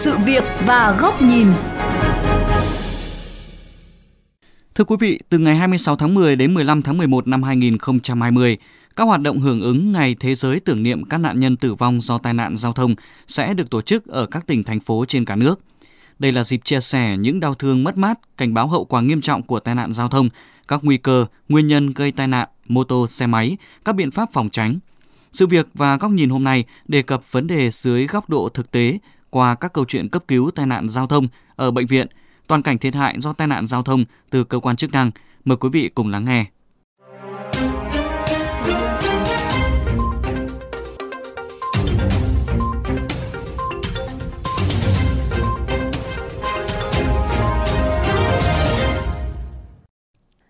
sự việc và góc nhìn. Thưa quý vị, từ ngày 26 tháng 10 đến 15 tháng 11 năm 2020, các hoạt động hưởng ứng Ngày Thế giới tưởng niệm các nạn nhân tử vong do tai nạn giao thông sẽ được tổ chức ở các tỉnh, thành phố trên cả nước. Đây là dịp chia sẻ những đau thương mất mát, cảnh báo hậu quả nghiêm trọng của tai nạn giao thông, các nguy cơ, nguyên nhân gây tai nạn, mô tô, xe máy, các biện pháp phòng tránh. Sự việc và góc nhìn hôm nay đề cập vấn đề dưới góc độ thực tế qua các câu chuyện cấp cứu tai nạn giao thông ở bệnh viện, toàn cảnh thiệt hại do tai nạn giao thông từ cơ quan chức năng. Mời quý vị cùng lắng nghe.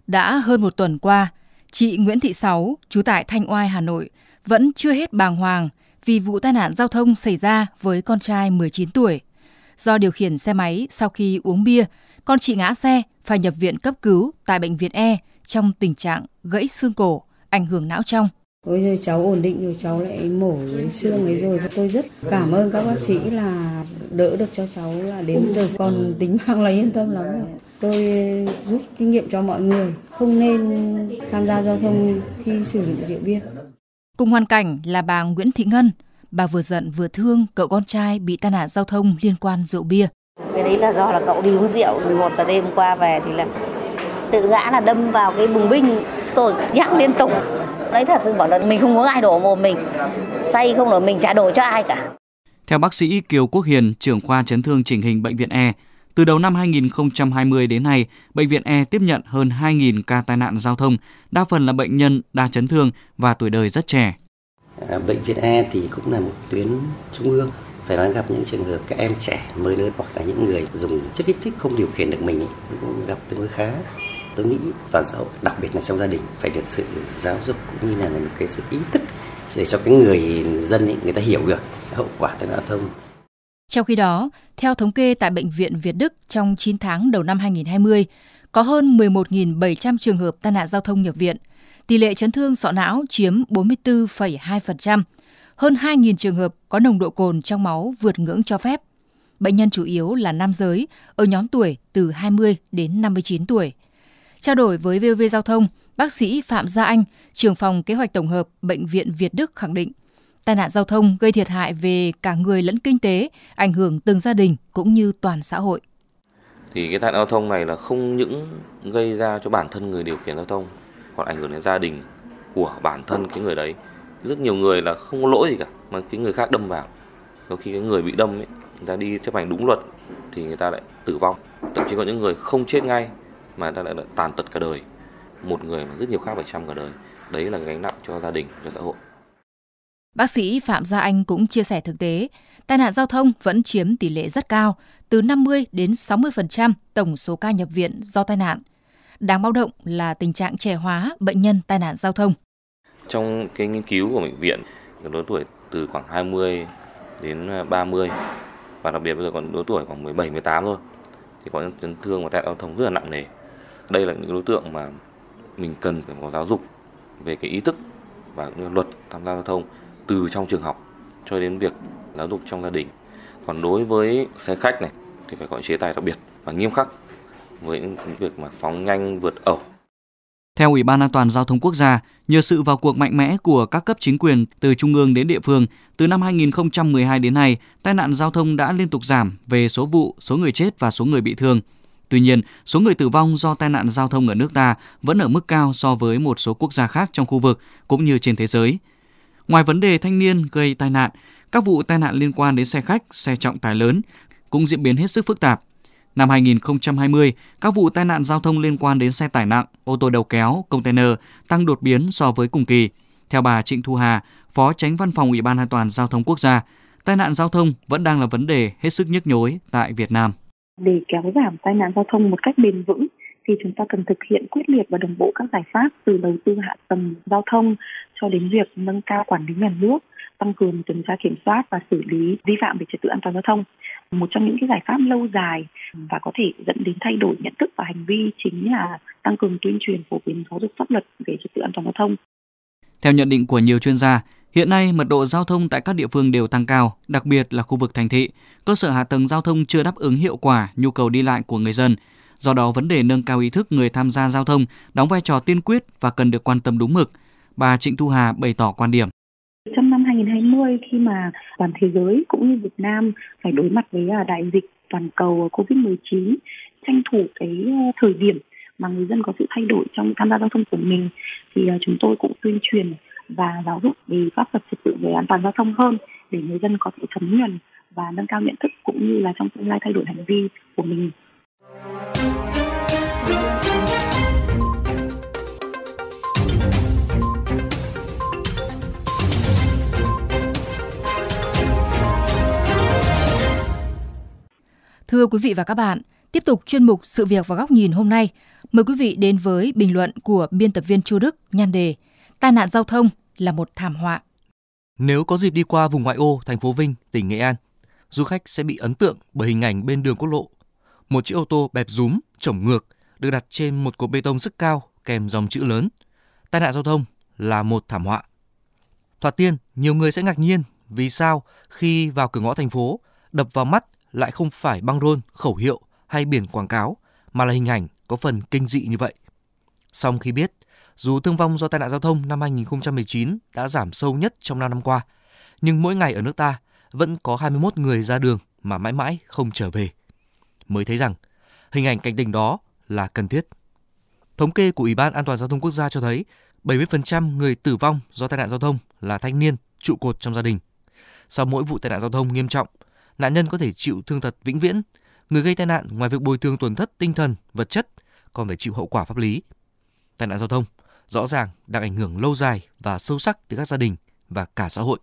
Đã hơn một tuần qua, chị Nguyễn Thị Sáu, trú tại Thanh Oai, Hà Nội, vẫn chưa hết bàng hoàng vì vụ tai nạn giao thông xảy ra với con trai 19 tuổi. Do điều khiển xe máy sau khi uống bia, con chị ngã xe phải nhập viện cấp cứu tại bệnh viện E trong tình trạng gãy xương cổ, ảnh hưởng não trong. Bây giờ cháu ổn định rồi cháu lại mổ cái xương ấy rồi tôi rất cảm ơn các bác sĩ là đỡ được cho cháu là đến giờ còn tính mạng là yên tâm lắm rồi. Tôi rút kinh nghiệm cho mọi người không nên tham gia giao thông khi sử dụng rượu bia. Cùng hoàn cảnh là bà Nguyễn Thị Ngân, bà vừa giận vừa thương cậu con trai bị tai nạn giao thông liên quan rượu bia. Cái đấy là do là cậu đi uống rượu, một giờ đêm qua về thì là tự ngã là đâm vào cái bùng binh, tôi nhắc liên tục. Đấy thật sự bảo là mình không muốn ai đổ mồm mình, say không là mình trả đổ cho ai cả. Theo bác sĩ Kiều Quốc Hiền, trưởng khoa chấn thương chỉnh hình bệnh viện E, từ đầu năm 2020 đến nay, bệnh viện E tiếp nhận hơn 2.000 ca tai nạn giao thông, đa phần là bệnh nhân đa chấn thương và tuổi đời rất trẻ. À, bệnh viện E thì cũng là một tuyến trung ương phải nói gặp những trường hợp các em trẻ mới lớn hoặc là những người dùng chất kích thích không điều khiển được mình cũng gặp tương đối khá tôi nghĩ toàn xã hội đặc biệt là trong gia đình phải được sự giáo dục cũng như là một cái sự ý thức để cho cái người dân ấy, người ta hiểu được hậu quả tai nạn giao thông trong khi đó, theo thống kê tại Bệnh viện Việt Đức trong 9 tháng đầu năm 2020, có hơn 11.700 trường hợp tai nạn giao thông nhập viện. Tỷ lệ chấn thương sọ não chiếm 44,2%. Hơn 2.000 trường hợp có nồng độ cồn trong máu vượt ngưỡng cho phép. Bệnh nhân chủ yếu là nam giới, ở nhóm tuổi từ 20 đến 59 tuổi. Trao đổi với VV Giao thông, bác sĩ Phạm Gia Anh, trưởng phòng kế hoạch tổng hợp Bệnh viện Việt Đức khẳng định, tai nạn giao thông gây thiệt hại về cả người lẫn kinh tế, ảnh hưởng từng gia đình cũng như toàn xã hội. Thì cái tai nạn giao thông này là không những gây ra cho bản thân người điều khiển giao thông, còn ảnh hưởng đến gia đình của bản thân cái người đấy. Rất nhiều người là không có lỗi gì cả, mà cái người khác đâm vào. Có khi cái người bị đâm ấy, người ta đi chấp hành đúng luật thì người ta lại tử vong. Thậm chí có những người không chết ngay mà người ta lại tàn tật cả đời. Một người mà rất nhiều khác phải trăm cả đời. Đấy là gánh nặng cho gia đình, cho xã hội. Bác sĩ Phạm Gia Anh cũng chia sẻ thực tế, tai nạn giao thông vẫn chiếm tỷ lệ rất cao, từ 50 đến 60% tổng số ca nhập viện do tai nạn. Đáng báo động là tình trạng trẻ hóa bệnh nhân tai nạn giao thông. Trong cái nghiên cứu của bệnh viện, lứa tuổi từ khoảng 20 đến 30 và đặc biệt bây giờ còn lứa tuổi khoảng 17 18 thôi thì có những chấn thương và tai nạn giao thông rất là nặng nề. Đây là những đối tượng mà mình cần phải có giáo dục về cái ý thức và luật tham gia giao thông từ trong trường học cho đến việc giáo dục trong gia đình. Còn đối với xe khách này thì phải có chế tài đặc biệt và nghiêm khắc với những việc mà phóng nhanh vượt ẩu. Theo Ủy ban An toàn giao thông quốc gia, nhờ sự vào cuộc mạnh mẽ của các cấp chính quyền từ trung ương đến địa phương, từ năm 2012 đến nay, tai nạn giao thông đã liên tục giảm về số vụ, số người chết và số người bị thương. Tuy nhiên, số người tử vong do tai nạn giao thông ở nước ta vẫn ở mức cao so với một số quốc gia khác trong khu vực cũng như trên thế giới. Ngoài vấn đề thanh niên gây tai nạn, các vụ tai nạn liên quan đến xe khách, xe trọng tải lớn cũng diễn biến hết sức phức tạp. Năm 2020, các vụ tai nạn giao thông liên quan đến xe tải nặng, ô tô đầu kéo, container tăng đột biến so với cùng kỳ. Theo bà Trịnh Thu Hà, Phó Tránh Văn phòng Ủy ban An toàn giao thông quốc gia, tai nạn giao thông vẫn đang là vấn đề hết sức nhức nhối tại Việt Nam. Để kéo giảm tai nạn giao thông một cách bền vững thì chúng ta cần thực hiện quyết liệt và đồng bộ các giải pháp từ đầu tư hạ tầng giao thông cho đến việc nâng cao quản lý nhà nước, tăng cường tuần tra kiểm soát và xử lý vi phạm về trật tự an toàn giao thông. Một trong những cái giải pháp lâu dài và có thể dẫn đến thay đổi nhận thức và hành vi chính là tăng cường tuyên truyền phổ biến giáo dục pháp luật về trật tự an toàn giao thông. Theo nhận định của nhiều chuyên gia, Hiện nay, mật độ giao thông tại các địa phương đều tăng cao, đặc biệt là khu vực thành thị. Cơ sở hạ tầng giao thông chưa đáp ứng hiệu quả nhu cầu đi lại của người dân. Do đó, vấn đề nâng cao ý thức người tham gia giao thông đóng vai trò tiên quyết và cần được quan tâm đúng mực. Bà Trịnh Thu Hà bày tỏ quan điểm. Trong năm 2020 khi mà toàn thế giới cũng như Việt Nam phải đối mặt với à, đại dịch toàn cầu COVID-19, tranh thủ cái ờ, thời điểm mà người dân có sự thay đổi trong tham gia giao thông của mình thì ờ, chúng tôi cũng tuyên truyền và giáo dục về pháp luật trật tự về an toàn giao thông hơn để người dân có thể thấm nhuần và nâng cao nhận thức cũng như là trong tương lai thay đổi hành vi của mình. Thưa quý vị và các bạn, tiếp tục chuyên mục Sự việc và góc nhìn hôm nay, mời quý vị đến với bình luận của biên tập viên Chu Đức nhan đề Tai nạn giao thông là một thảm họa. Nếu có dịp đi qua vùng ngoại ô thành phố Vinh, tỉnh Nghệ An, du khách sẽ bị ấn tượng bởi hình ảnh bên đường quốc lộ. Một chiếc ô tô bẹp rúm, chổng ngược được đặt trên một cột bê tông rất cao kèm dòng chữ lớn. Tai nạn giao thông là một thảm họa. Thoạt tiên, nhiều người sẽ ngạc nhiên vì sao khi vào cửa ngõ thành phố, đập vào mắt lại không phải băng rôn, khẩu hiệu hay biển quảng cáo mà là hình ảnh có phần kinh dị như vậy. Song khi biết, dù thương vong do tai nạn giao thông năm 2019 đã giảm sâu nhất trong 5 năm qua, nhưng mỗi ngày ở nước ta vẫn có 21 người ra đường mà mãi mãi không trở về. Mới thấy rằng, hình ảnh cảnh tỉnh đó là cần thiết. Thống kê của Ủy ban An toàn giao thông quốc gia cho thấy 70% người tử vong do tai nạn giao thông là thanh niên, trụ cột trong gia đình. Sau mỗi vụ tai nạn giao thông nghiêm trọng, nạn nhân có thể chịu thương tật vĩnh viễn. Người gây tai nạn ngoài việc bồi thường tổn thất tinh thần, vật chất, còn phải chịu hậu quả pháp lý. Tai nạn giao thông rõ ràng đang ảnh hưởng lâu dài và sâu sắc tới các gia đình và cả xã hội.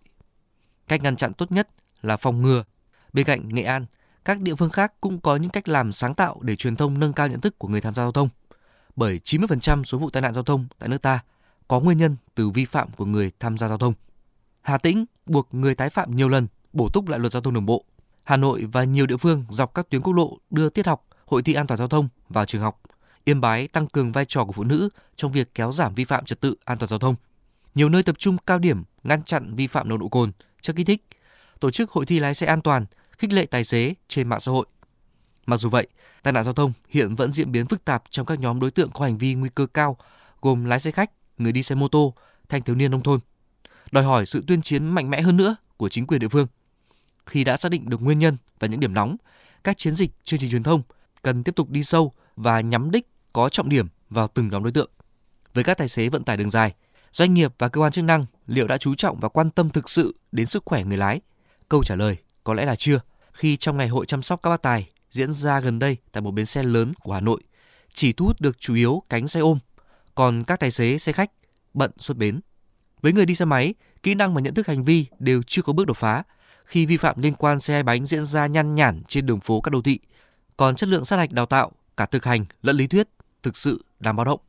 Cách ngăn chặn tốt nhất là phòng ngừa. Bên cạnh Nghệ An, các địa phương khác cũng có những cách làm sáng tạo để truyền thông nâng cao nhận thức của người tham gia giao thông. Bởi 90% số vụ tai nạn giao thông tại nước ta có nguyên nhân từ vi phạm của người tham gia giao thông. Hà Tĩnh buộc người tái phạm nhiều lần bổ túc lại luật giao thông đường bộ. Hà Nội và nhiều địa phương dọc các tuyến quốc lộ đưa tiết học, hội thi an toàn giao thông vào trường học. Yên Bái tăng cường vai trò của phụ nữ trong việc kéo giảm vi phạm trật tự an toàn giao thông. Nhiều nơi tập trung cao điểm ngăn chặn vi phạm nồng độ cồn, chất kích thích, tổ chức hội thi lái xe an toàn, khích lệ tài xế trên mạng xã hội. Mặc dù vậy, tai nạn giao thông hiện vẫn diễn biến phức tạp trong các nhóm đối tượng có hành vi nguy cơ cao, gồm lái xe khách, người đi xe mô tô, thanh thiếu niên nông thôn. Đòi hỏi sự tuyên chiến mạnh mẽ hơn nữa của chính quyền địa phương. Khi đã xác định được nguyên nhân và những điểm nóng, các chiến dịch chương trình truyền thông cần tiếp tục đi sâu và nhắm đích có trọng điểm vào từng nhóm đối tượng. Với các tài xế vận tải đường dài, doanh nghiệp và cơ quan chức năng liệu đã chú trọng và quan tâm thực sự đến sức khỏe người lái? Câu trả lời có lẽ là chưa. Khi trong ngày hội chăm sóc các bác tài diễn ra gần đây tại một bến xe lớn của Hà Nội, chỉ thu hút được chủ yếu cánh xe ôm, còn các tài xế xe khách bận xuất bến. Với người đi xe máy, kỹ năng và nhận thức hành vi đều chưa có bước đột phá khi vi phạm liên quan xe hai bánh diễn ra nhăn nhản trên đường phố các đô thị. Còn chất lượng sát hạch đào tạo, cả thực hành lẫn lý thuyết thực sự đáng báo động.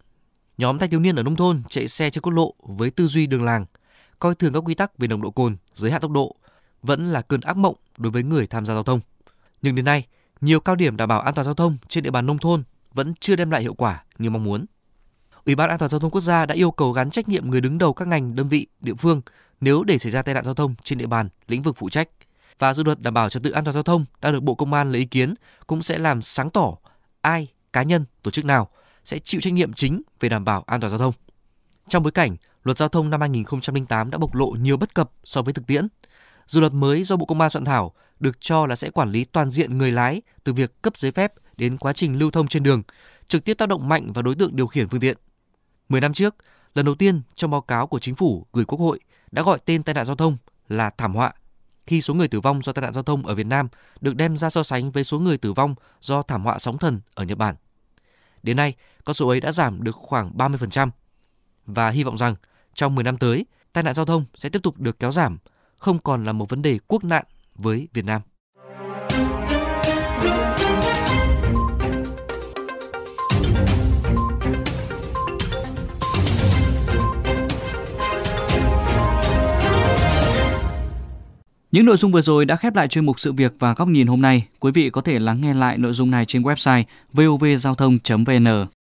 Nhóm thanh thiếu niên ở nông thôn chạy xe trên quốc lộ với tư duy đường làng, coi thường các quy tắc về nồng độ cồn, giới hạn tốc độ vẫn là cơn ác mộng đối với người tham gia giao thông. Nhưng đến nay, nhiều cao điểm đảm bảo an toàn giao thông trên địa bàn nông thôn vẫn chưa đem lại hiệu quả như mong muốn. Ủy ban An toàn giao thông quốc gia đã yêu cầu gắn trách nhiệm người đứng đầu các ngành, đơn vị, địa phương nếu để xảy ra tai nạn giao thông trên địa bàn, lĩnh vực phụ trách. Và dự luật đảm bảo trật tự an toàn giao thông đã được Bộ Công an lấy ý kiến cũng sẽ làm sáng tỏ ai, cá nhân, tổ chức nào sẽ chịu trách nhiệm chính về đảm bảo an toàn giao thông. Trong bối cảnh luật giao thông năm 2008 đã bộc lộ nhiều bất cập so với thực tiễn, dự luật mới do Bộ Công an soạn thảo được cho là sẽ quản lý toàn diện người lái từ việc cấp giấy phép đến quá trình lưu thông trên đường, trực tiếp tác động mạnh vào đối tượng điều khiển phương tiện. 10 năm trước, lần đầu tiên trong báo cáo của chính phủ gửi Quốc hội đã gọi tên tai nạn giao thông là thảm họa khi số người tử vong do tai nạn giao thông ở Việt Nam được đem ra so sánh với số người tử vong do thảm họa sóng thần ở Nhật Bản. Đến nay, con số ấy đã giảm được khoảng 30% và hy vọng rằng trong 10 năm tới, tai nạn giao thông sẽ tiếp tục được kéo giảm, không còn là một vấn đề quốc nạn với Việt Nam. Những nội dung vừa rồi đã khép lại chuyên mục sự việc và góc nhìn hôm nay. Quý vị có thể lắng nghe lại nội dung này trên website vovgiao thông.vn.